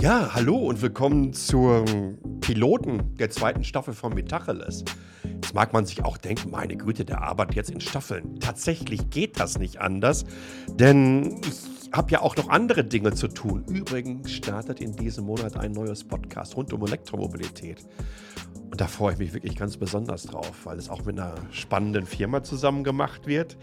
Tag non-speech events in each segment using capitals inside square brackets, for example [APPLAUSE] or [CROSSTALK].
Ja, hallo und willkommen zum Piloten der zweiten Staffel von Metacheles. Jetzt mag man sich auch denken, meine Güte, der arbeitet jetzt in Staffeln. Tatsächlich geht das nicht anders, denn ich habe ja auch noch andere Dinge zu tun. Übrigens startet in diesem Monat ein neues Podcast rund um Elektromobilität. Und da freue ich mich wirklich ganz besonders drauf, weil es auch mit einer spannenden Firma zusammen gemacht wird,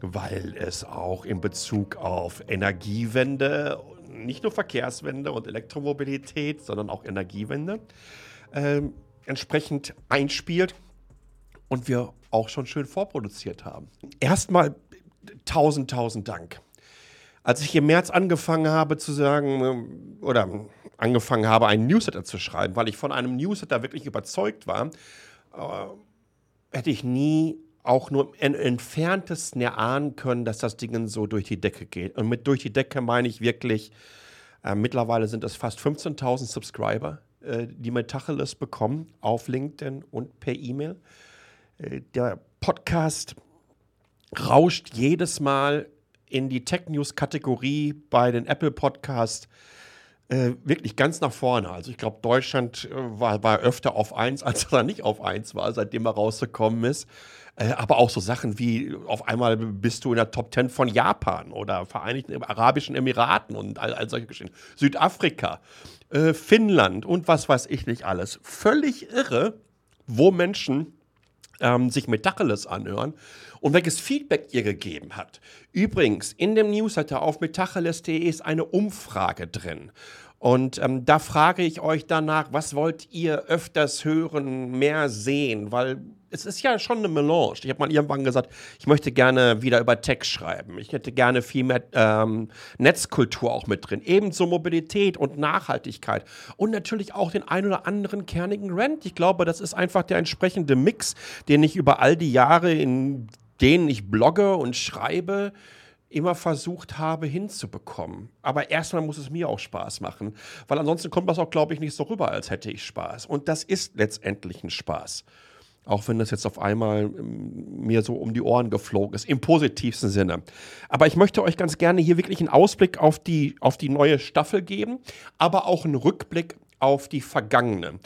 weil es auch in Bezug auf Energiewende nicht nur Verkehrswende und Elektromobilität, sondern auch Energiewende äh, entsprechend einspielt und wir auch schon schön vorproduziert haben. Erstmal tausend, tausend Dank. Als ich im März angefangen habe zu sagen, ähm, oder angefangen habe, einen Newsletter zu schreiben, weil ich von einem Newsletter wirklich überzeugt war, äh, hätte ich nie auch nur im entferntesten erahnen können, dass das Ding so durch die Decke geht. Und mit durch die Decke meine ich wirklich, äh, mittlerweile sind es fast 15.000 Subscriber, äh, die Metacheles bekommen auf LinkedIn und per E-Mail. Äh, der Podcast rauscht jedes Mal in die Tech News Kategorie bei den Apple Podcasts äh, wirklich ganz nach vorne. Also ich glaube, Deutschland äh, war, war öfter auf 1, [LAUGHS] als er nicht auf 1 war, seitdem er rausgekommen ist. Äh, aber auch so Sachen wie auf einmal bist du in der Top 10 von Japan oder Vereinigten Arabischen Emiraten und all, all solche Geschichten. Südafrika, äh, Finnland und was weiß ich nicht alles. Völlig irre, wo Menschen ähm, sich Metacheles anhören und welches Feedback ihr gegeben habt. Übrigens, in dem Newsletter auf metacheles.de ist eine Umfrage drin. Und ähm, da frage ich euch danach, was wollt ihr öfters hören, mehr sehen? Weil es ist ja schon eine Melange. Ich habe mal irgendwann gesagt, ich möchte gerne wieder über Tech schreiben. Ich hätte gerne viel mehr ähm, Netzkultur auch mit drin. Ebenso Mobilität und Nachhaltigkeit. Und natürlich auch den ein oder anderen kernigen Rent. Ich glaube, das ist einfach der entsprechende Mix, den ich über all die Jahre, in denen ich blogge und schreibe, immer versucht habe hinzubekommen. Aber erstmal muss es mir auch Spaß machen, weil ansonsten kommt das auch, glaube ich, nicht so rüber, als hätte ich Spaß. Und das ist letztendlich ein Spaß. Auch wenn das jetzt auf einmal ähm, mir so um die Ohren geflogen ist, im positivsten Sinne. Aber ich möchte euch ganz gerne hier wirklich einen Ausblick auf die, auf die neue Staffel geben, aber auch einen Rückblick auf die vergangene.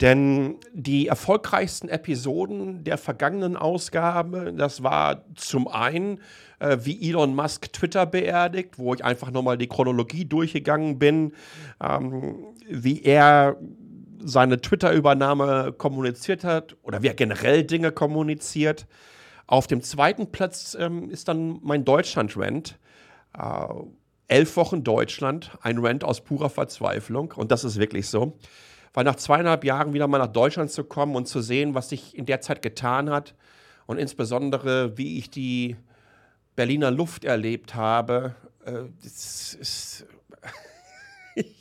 Denn die erfolgreichsten Episoden der vergangenen Ausgabe, das war zum einen, äh, wie Elon Musk Twitter beerdigt, wo ich einfach nochmal die Chronologie durchgegangen bin, ähm, wie er seine Twitter-Übernahme kommuniziert hat oder wie er generell Dinge kommuniziert. Auf dem zweiten Platz ähm, ist dann mein Deutschland-Rant. Äh, elf Wochen Deutschland, ein Rant aus purer Verzweiflung. Und das ist wirklich so. Weil nach zweieinhalb Jahren wieder mal nach Deutschland zu kommen und zu sehen, was sich in der Zeit getan hat und insbesondere, wie ich die Berliner Luft erlebt habe, äh, das ist. [LAUGHS] ich,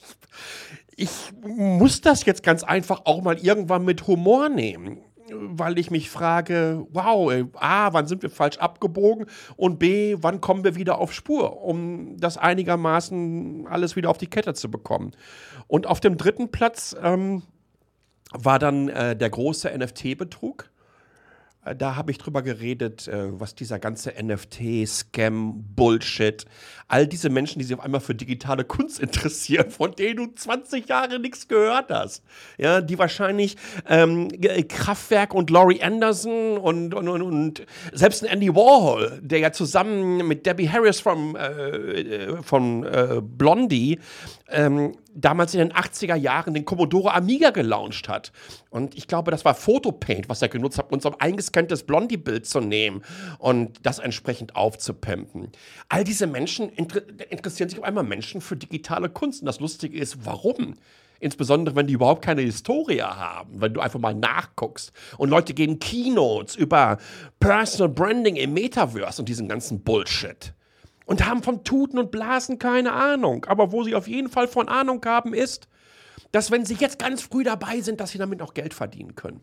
ich muss das jetzt ganz einfach auch mal irgendwann mit Humor nehmen weil ich mich frage, wow, A, wann sind wir falsch abgebogen und B, wann kommen wir wieder auf Spur, um das einigermaßen alles wieder auf die Kette zu bekommen. Und auf dem dritten Platz ähm, war dann äh, der große NFT-Betrug. Äh, da habe ich drüber geredet, äh, was dieser ganze NFT-Scam, Bullshit, all diese Menschen, die sich auf einmal für digitale Kunst [LAUGHS] interessieren, von denen du 20 Jahre nichts gehört hast. Ja, die wahrscheinlich ähm, Kraftwerk und Laurie Anderson und, und, und, und, selbst ein Andy Warhol, der ja zusammen mit Debbie Harris vom, äh, äh von äh, Blondie ähm, damals in den 80er Jahren den Commodore Amiga gelauncht hat. Und ich glaube, das war Photopaint, was er genutzt hat, um so ein eingescanntes Blondie-Bild zu nehmen und das entsprechend aufzupimpen. All diese Menschen inter interessieren sich auf einmal Menschen für digitale Kunst. Und das Lustige ist, warum? Insbesondere, wenn die überhaupt keine Historie haben, wenn du einfach mal nachguckst. Und Leute gehen Keynotes über Personal Branding im Metaverse und diesen ganzen Bullshit und haben vom Tuten und Blasen keine Ahnung. Aber wo sie auf jeden Fall von Ahnung haben, ist, dass wenn sie jetzt ganz früh dabei sind, dass sie damit auch Geld verdienen können.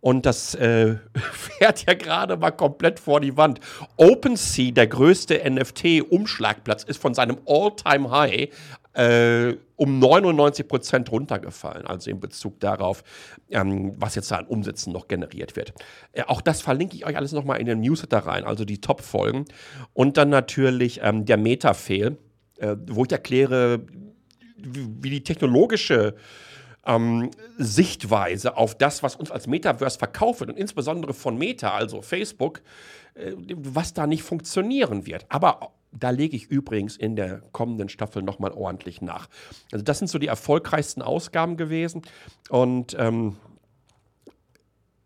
Und das äh, [LAUGHS] fährt ja gerade mal komplett vor die Wand. OpenSea, der größte NFT-Umschlagplatz, ist von seinem All-Time-High äh, um 99 Prozent runtergefallen, also in Bezug darauf, ähm, was jetzt da an Umsätzen noch generiert wird. Äh, auch das verlinke ich euch alles nochmal in den Newsletter rein, also die Top-Folgen. Und dann natürlich ähm, der Meta-Fail, äh, wo ich erkläre, wie die technologische ähm, Sichtweise auf das, was uns als Metaverse verkauft wird und insbesondere von Meta, also Facebook, äh, was da nicht funktionieren wird. Aber da lege ich übrigens in der kommenden Staffel nochmal ordentlich nach. Also das sind so die erfolgreichsten Ausgaben gewesen. Und ähm,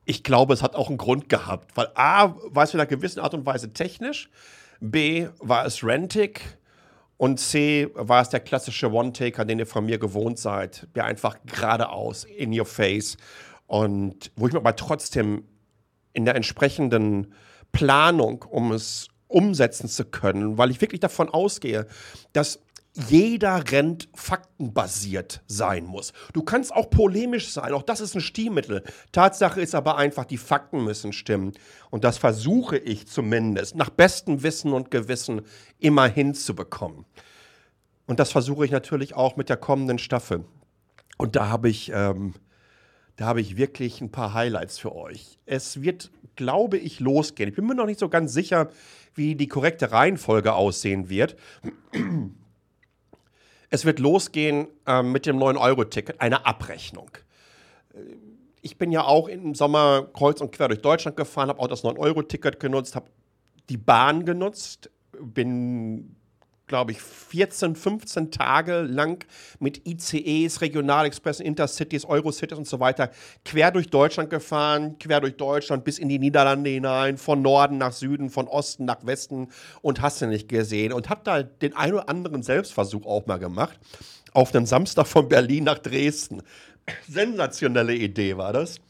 ich glaube, es hat auch einen Grund gehabt, weil A war es in einer gewissen Art und Weise technisch, B war es rentig. Und C war es der klassische One-Taker, den ihr von mir gewohnt seid, der einfach geradeaus in your face. Und wo ich mir aber trotzdem in der entsprechenden Planung, um es umsetzen zu können, weil ich wirklich davon ausgehe, dass jeder Rent faktenbasiert sein muss. Du kannst auch polemisch sein, auch das ist ein Stilmittel. Tatsache ist aber einfach, die Fakten müssen stimmen. Und das versuche ich zumindest nach bestem Wissen und Gewissen immer hinzubekommen. Und das versuche ich natürlich auch mit der kommenden Staffel. Und da habe ich, ähm, da habe ich wirklich ein paar Highlights für euch. Es wird, glaube ich, losgehen. Ich bin mir noch nicht so ganz sicher, wie die korrekte Reihenfolge aussehen wird. Es wird losgehen äh, mit dem 9-Euro-Ticket, eine Abrechnung. Äh, ich bin ja auch im Sommer kreuz und quer durch Deutschland gefahren, habe auch das 9-Euro-Ticket genutzt, habe die Bahn genutzt, bin glaube ich, 14, 15 Tage lang mit ICEs, Regionalexpressen, Intercities, Eurocities und so weiter quer durch Deutschland gefahren, quer durch Deutschland bis in die Niederlande hinein, von Norden nach Süden, von Osten nach Westen und hast du nicht gesehen und habe da den einen oder anderen Selbstversuch auch mal gemacht. Auf einem Samstag von Berlin nach Dresden. Sensationelle Idee war das.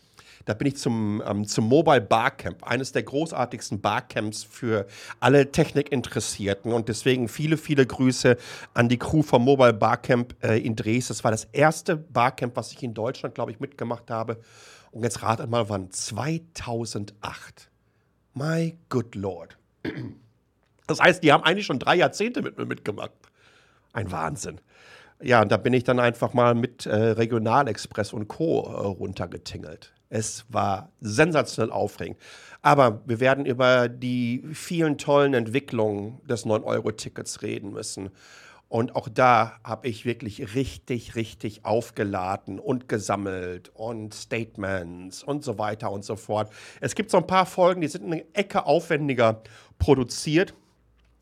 Da bin ich zum, ähm, zum Mobile Barcamp, eines der großartigsten Barcamps für alle Technikinteressierten. Und deswegen viele, viele Grüße an die Crew vom Mobile Barcamp äh, in Dresden. Das war das erste Barcamp, was ich in Deutschland, glaube ich, mitgemacht habe. Und jetzt ratet mal, wann? 2008. My good Lord. Das heißt, die haben eigentlich schon drei Jahrzehnte mit mir mitgemacht. Ein Wahnsinn. Ja, und da bin ich dann einfach mal mit äh, Regionalexpress und Co. Äh, runtergetingelt. Es war sensationell aufregend. Aber wir werden über die vielen tollen Entwicklungen des 9-Euro-Tickets reden müssen. Und auch da habe ich wirklich richtig, richtig aufgeladen und gesammelt und Statements und so weiter und so fort. Es gibt so ein paar Folgen, die sind eine Ecke aufwendiger produziert.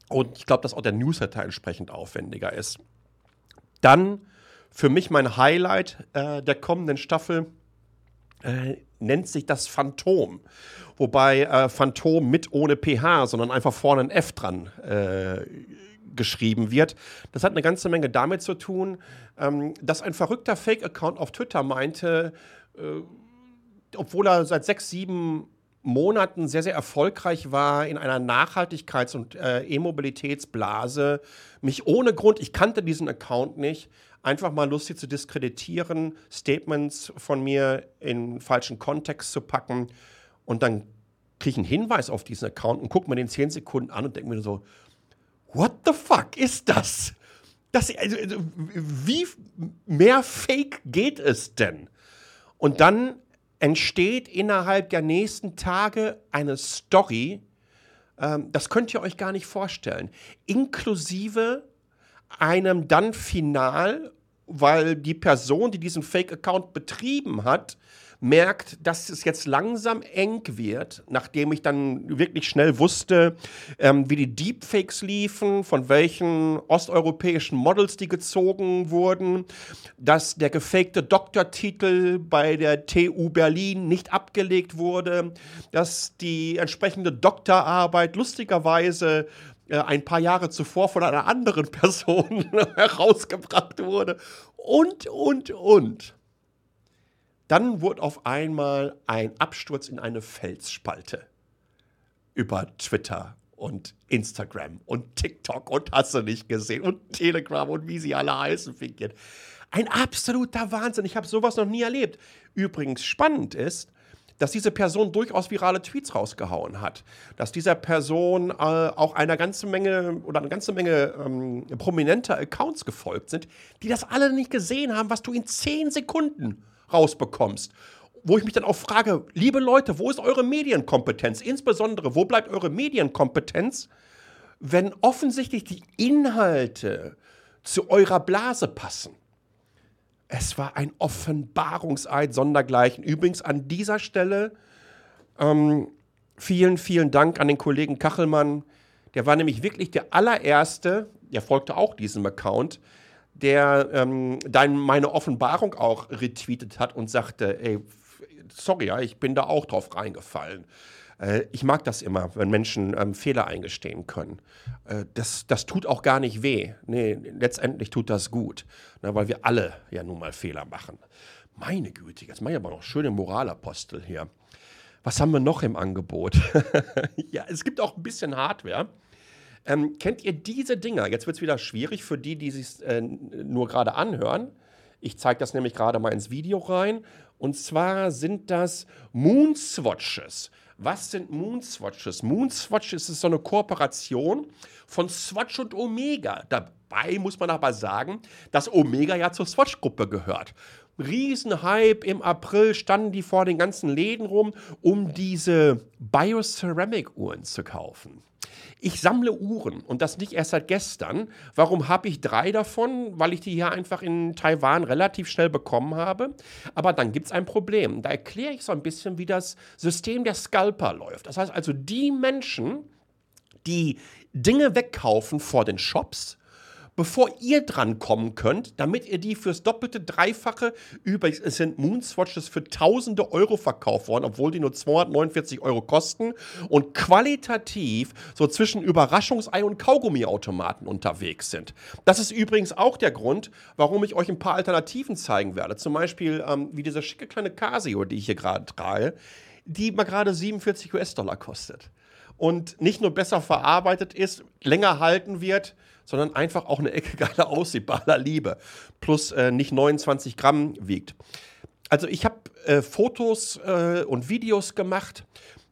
Und ich glaube, dass auch der Newsletter entsprechend aufwendiger ist. Dann für mich mein Highlight äh, der kommenden Staffel äh, nennt sich das Phantom. Wobei äh, Phantom mit ohne PH, sondern einfach vorne ein F dran äh, geschrieben wird. Das hat eine ganze Menge damit zu tun, ähm, dass ein verrückter Fake-Account auf Twitter meinte, äh, obwohl er seit sechs, sieben Monaten sehr, sehr erfolgreich war in einer Nachhaltigkeits- und äh, E-Mobilitätsblase, mich ohne Grund, ich kannte diesen Account nicht, einfach mal lustig zu diskreditieren, Statements von mir in falschen Kontext zu packen und dann kriege ich einen Hinweis auf diesen Account und gucke mir den 10 Sekunden an und denke mir so, what the fuck ist das? das also, also, wie mehr Fake geht es denn? Und dann entsteht innerhalb der nächsten Tage eine Story, ähm, das könnt ihr euch gar nicht vorstellen, inklusive einem dann final weil die Person, die diesen Fake-Account betrieben hat, merkt, dass es jetzt langsam eng wird, nachdem ich dann wirklich schnell wusste, ähm, wie die Deepfakes liefen, von welchen osteuropäischen Models die gezogen wurden, dass der gefakte Doktortitel bei der TU Berlin nicht abgelegt wurde, dass die entsprechende Doktorarbeit lustigerweise äh, ein paar Jahre zuvor von einer anderen [LAUGHS] Person [LAUGHS] herausgebracht wurde und, und, und. Dann wurde auf einmal ein Absturz in eine Felsspalte über Twitter und Instagram und TikTok und hast du nicht gesehen und Telegram und wie sie alle heißen, Finkchen. Ein absoluter Wahnsinn. Ich habe sowas noch nie erlebt. Übrigens spannend ist, dass diese Person durchaus virale Tweets rausgehauen hat, dass dieser Person äh, auch eine ganze Menge oder eine ganze Menge ähm, prominenter Accounts gefolgt sind, die das alle nicht gesehen haben, was du in zehn Sekunden rausbekommst. Wo ich mich dann auch frage, liebe Leute, wo ist eure Medienkompetenz? Insbesondere, wo bleibt eure Medienkompetenz, wenn offensichtlich die Inhalte zu eurer Blase passen? Es war ein Offenbarungseid sondergleichen. Übrigens an dieser Stelle ähm, vielen, vielen Dank an den Kollegen Kachelmann. Der war nämlich wirklich der allererste, der folgte auch diesem Account, der ähm, dein, meine Offenbarung auch retweetet hat und sagte, ey, sorry, ja, ich bin da auch drauf reingefallen. Äh, ich mag das immer, wenn Menschen ähm, Fehler eingestehen können. Äh, das, das tut auch gar nicht weh. Nee, letztendlich tut das gut, ne, weil wir alle ja nun mal Fehler machen. Meine Güte, jetzt mache ich aber noch schöne Moralapostel hier. Was haben wir noch im Angebot? [LAUGHS] ja, es gibt auch ein bisschen Hardware. Ähm, kennt ihr diese Dinger? Jetzt wird es wieder schwierig für die, die sich äh, nur gerade anhören. Ich zeige das nämlich gerade mal ins Video rein. Und zwar sind das Moonswatches. Was sind Moonswatches? Moonswatches ist so eine Kooperation von Swatch und Omega. Dabei muss man aber sagen, dass Omega ja zur Swatch-Gruppe gehört. Riesenhype. Im April standen die vor den ganzen Läden rum, um diese Bioceramic-Uhren zu kaufen. Ich sammle Uhren und das nicht erst seit gestern. Warum habe ich drei davon? Weil ich die hier einfach in Taiwan relativ schnell bekommen habe. Aber dann gibt es ein Problem. Da erkläre ich so ein bisschen, wie das System der Scalper läuft. Das heißt also, die Menschen, die Dinge wegkaufen vor den Shops, bevor ihr dran kommen könnt, damit ihr die fürs doppelte, dreifache, über es sind Moonswatches für tausende Euro verkauft worden, obwohl die nur 249 Euro kosten und qualitativ so zwischen Überraschungsei und Kaugummiautomaten unterwegs sind. Das ist übrigens auch der Grund, warum ich euch ein paar Alternativen zeigen werde. Zum Beispiel ähm, wie diese schicke kleine Casio, die ich hier gerade trage, die mal gerade 47 US-Dollar kostet. Und nicht nur besser verarbeitet ist, länger halten wird, sondern einfach auch eine Ecke [LAUGHS] geiler aussieht, bei aller Liebe. Plus äh, nicht 29 Gramm wiegt. Also ich habe äh, Fotos äh, und Videos gemacht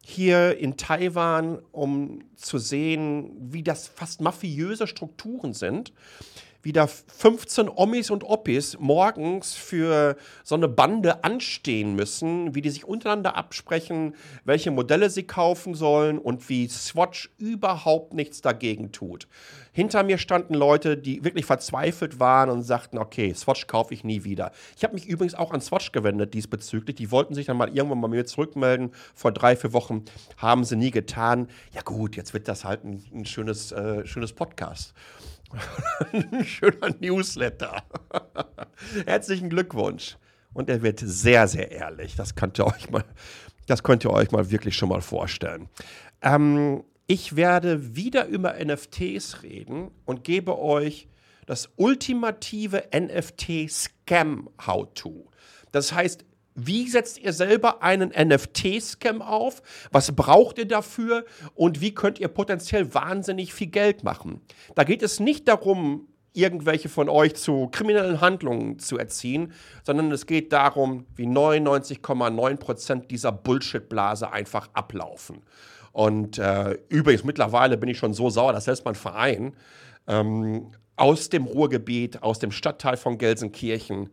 hier in Taiwan, um zu sehen, wie das fast mafiöse Strukturen sind wieder 15 Omis und Oppis morgens für so eine Bande anstehen müssen, wie die sich untereinander absprechen, welche Modelle sie kaufen sollen und wie Swatch überhaupt nichts dagegen tut. Hinter mir standen Leute, die wirklich verzweifelt waren und sagten, okay, Swatch kaufe ich nie wieder. Ich habe mich übrigens auch an Swatch gewendet diesbezüglich. Die wollten sich dann mal irgendwann mal mir zurückmelden. Vor drei, vier Wochen haben sie nie getan. Ja gut, jetzt wird das halt ein, ein schönes, äh, schönes Podcast. Ein [LAUGHS] schöner Newsletter. [LAUGHS] Herzlichen Glückwunsch. Und er wird sehr, sehr ehrlich. Das könnt ihr euch mal, das könnt ihr euch mal wirklich schon mal vorstellen. Ähm, ich werde wieder über NFTs reden und gebe euch das ultimative NFT-Scam-How-To. Das heißt, wie setzt ihr selber einen NFT-Scam auf? Was braucht ihr dafür? Und wie könnt ihr potenziell wahnsinnig viel Geld machen? Da geht es nicht darum, irgendwelche von euch zu kriminellen Handlungen zu erziehen, sondern es geht darum, wie 99,9 Prozent dieser Bullshit-Blase einfach ablaufen. Und äh, übrigens, mittlerweile bin ich schon so sauer, dass selbst mein Verein ähm, aus dem Ruhrgebiet, aus dem Stadtteil von Gelsenkirchen,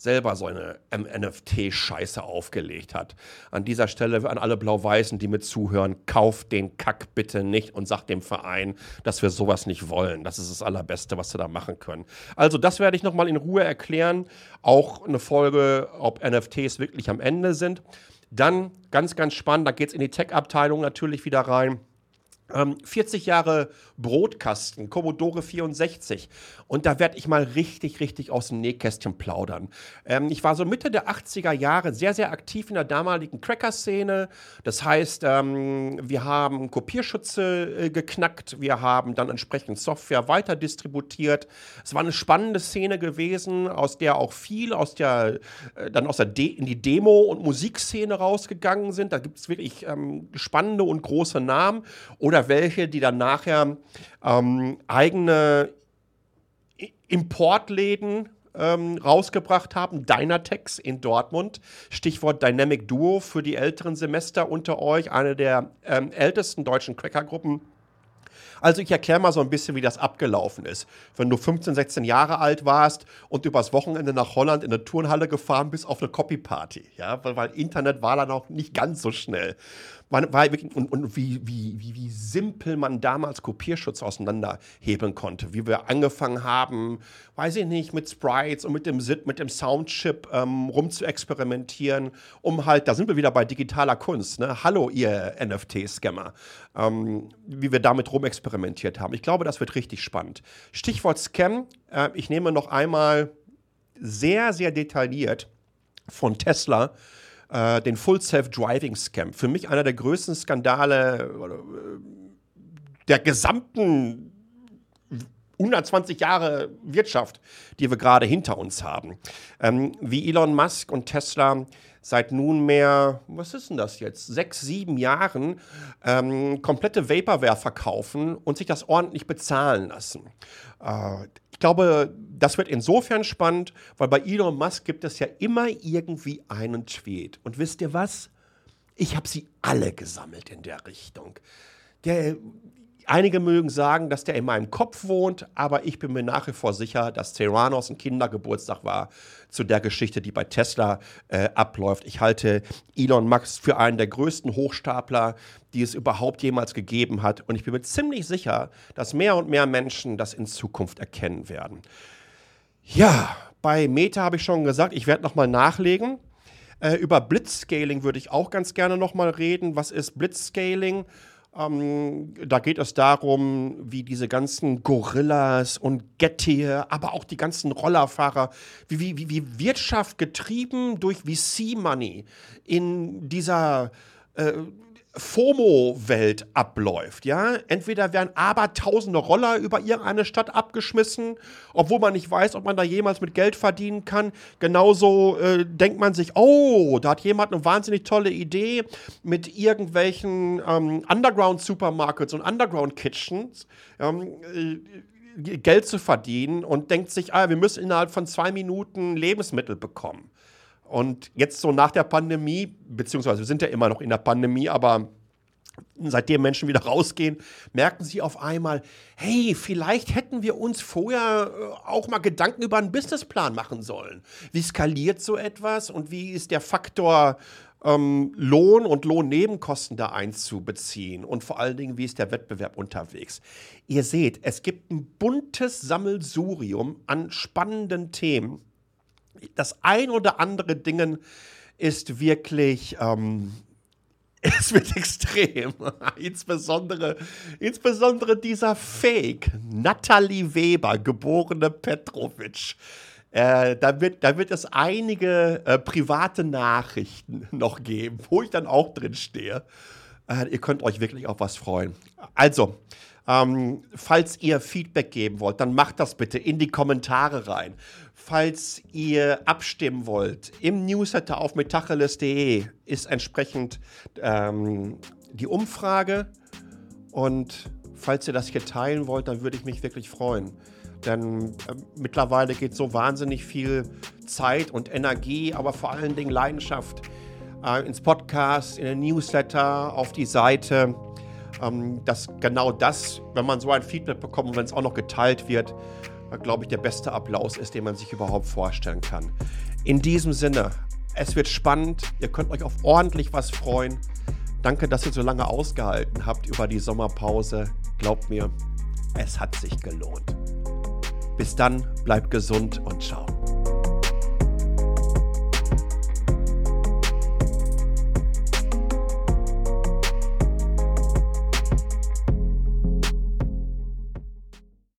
selber so eine NFT-Scheiße aufgelegt hat. An dieser Stelle an alle Blau-Weißen, die mir zuhören, kauft den Kack bitte nicht und sagt dem Verein, dass wir sowas nicht wollen. Das ist das Allerbeste, was wir da machen können. Also, das werde ich nochmal in Ruhe erklären. Auch eine Folge, ob NFTs wirklich am Ende sind. Dann ganz, ganz spannend, da geht es in die Tech-Abteilung natürlich wieder rein. 40 ähm, Jahre Brotkasten, Commodore 64. Und da werde ich mal richtig, richtig aus dem Nähkästchen plaudern. Ähm, ich war so Mitte der 80er Jahre sehr, sehr aktiv in der damaligen Cracker-Szene. Das heißt, ähm, wir haben Kopierschütze äh, geknackt, wir haben dann entsprechend Software weiter distributiert. Es war eine spannende Szene gewesen, aus der auch viel aus der, äh, dann aus der De in die Demo- und Musikszene rausgegangen sind. Da gibt es wirklich ähm, spannende und große Namen. Oder oder welche, die dann nachher ähm, eigene Importläden ähm, rausgebracht haben. Dynatex in Dortmund. Stichwort Dynamic Duo für die älteren Semester unter euch. Eine der ähm, ältesten deutschen Crackergruppen. Also ich erkläre mal so ein bisschen, wie das abgelaufen ist. Wenn du 15, 16 Jahre alt warst und übers Wochenende nach Holland in eine Turnhalle gefahren bist auf eine Copyparty, ja, weil, weil Internet war da noch nicht ganz so schnell war, war und, und wie, wie, wie, wie simpel man damals Kopierschutz auseinanderhebeln konnte. Wie wir angefangen haben, weiß ich nicht, mit Sprites und mit dem mit dem Soundchip ähm, rum zu experimentieren, um halt, da sind wir wieder bei digitaler Kunst, ne? Hallo, ihr NFT-Scammer. Ähm, wie wir damit rumexperimentiert haben. Ich glaube, das wird richtig spannend. Stichwort Scam. Äh, ich nehme noch einmal sehr, sehr detailliert von Tesla äh, den Full Self-Driving Scam. Für mich einer der größten Skandale äh, der gesamten 120 Jahre Wirtschaft, die wir gerade hinter uns haben. Ähm, wie Elon Musk und Tesla seit nunmehr, was ist denn das jetzt, sechs, sieben Jahren ähm, komplette Vaporware verkaufen und sich das ordentlich bezahlen lassen. Äh, glaube, das wird insofern spannend, weil bei Elon Musk gibt es ja immer irgendwie einen Tweet. Und wisst ihr was? Ich habe sie alle gesammelt in der Richtung. Der, Einige mögen sagen, dass der in meinem Kopf wohnt, aber ich bin mir nach wie vor sicher, dass Terranos ein Kindergeburtstag war zu der Geschichte, die bei Tesla äh, abläuft. Ich halte Elon Musk für einen der größten Hochstapler, die es überhaupt jemals gegeben hat. Und ich bin mir ziemlich sicher, dass mehr und mehr Menschen das in Zukunft erkennen werden. Ja, bei Meta habe ich schon gesagt, ich werde nochmal nachlegen. Äh, über Blitzscaling würde ich auch ganz gerne nochmal reden. Was ist Blitzscaling? Ähm, da geht es darum, wie diese ganzen Gorillas und Gettier, aber auch die ganzen Rollerfahrer, wie, wie, wie Wirtschaft getrieben durch VC-Money in dieser äh, FOMO-Welt abläuft. Ja? Entweder werden abertausende Roller über irgendeine Stadt abgeschmissen, obwohl man nicht weiß, ob man da jemals mit Geld verdienen kann. Genauso äh, denkt man sich, oh, da hat jemand eine wahnsinnig tolle Idee mit irgendwelchen ähm, Underground-Supermarkets und Underground-Kitchens. Ähm, äh, Geld zu verdienen und denkt sich, ah, wir müssen innerhalb von zwei Minuten Lebensmittel bekommen. Und jetzt so nach der Pandemie, beziehungsweise wir sind ja immer noch in der Pandemie, aber seitdem Menschen wieder [LAUGHS] rausgehen, merken sie auf einmal, hey, vielleicht hätten wir uns vorher äh, auch mal Gedanken über einen Businessplan machen sollen. Wie skaliert so etwas und wie ist der Faktor ähm, Lohn und Lohnnebenkosten da einzubeziehen und vor allen Dingen, wie ist der Wettbewerb unterwegs. Ihr seht, es gibt ein buntes Sammelsurium an spannenden Themen das ein oder andere Dingen ist wirklich, ähm, [LAUGHS] es wird extrem. [LAUGHS] insbesondere, insbesondere dieser Fake, Natalie Weber, geborene Petrovic. Äh, da, wird, da wird es einige äh, private Nachrichten [LAUGHS] noch geben, wo ich dann auch drin stehe. Äh, ihr könnt euch wirklich auf was freuen. Also, ähm, falls ihr Feedback geben wollt, dann macht das bitte in die Kommentare rein falls ihr abstimmen wollt, im Newsletter auf metacheles.de ist entsprechend ähm, die Umfrage. Und falls ihr das hier teilen wollt, dann würde ich mich wirklich freuen. Denn äh, mittlerweile geht so wahnsinnig viel Zeit und Energie, aber vor allen Dingen Leidenschaft äh, ins Podcast, in den Newsletter, auf die Seite. Ähm, dass genau das, wenn man so ein Feedback bekommt und wenn es auch noch geteilt wird, glaube ich, der beste Applaus ist, den man sich überhaupt vorstellen kann. In diesem Sinne, es wird spannend. Ihr könnt euch auf ordentlich was freuen. Danke, dass ihr so lange ausgehalten habt über die Sommerpause. Glaubt mir, es hat sich gelohnt. Bis dann, bleibt gesund und ciao.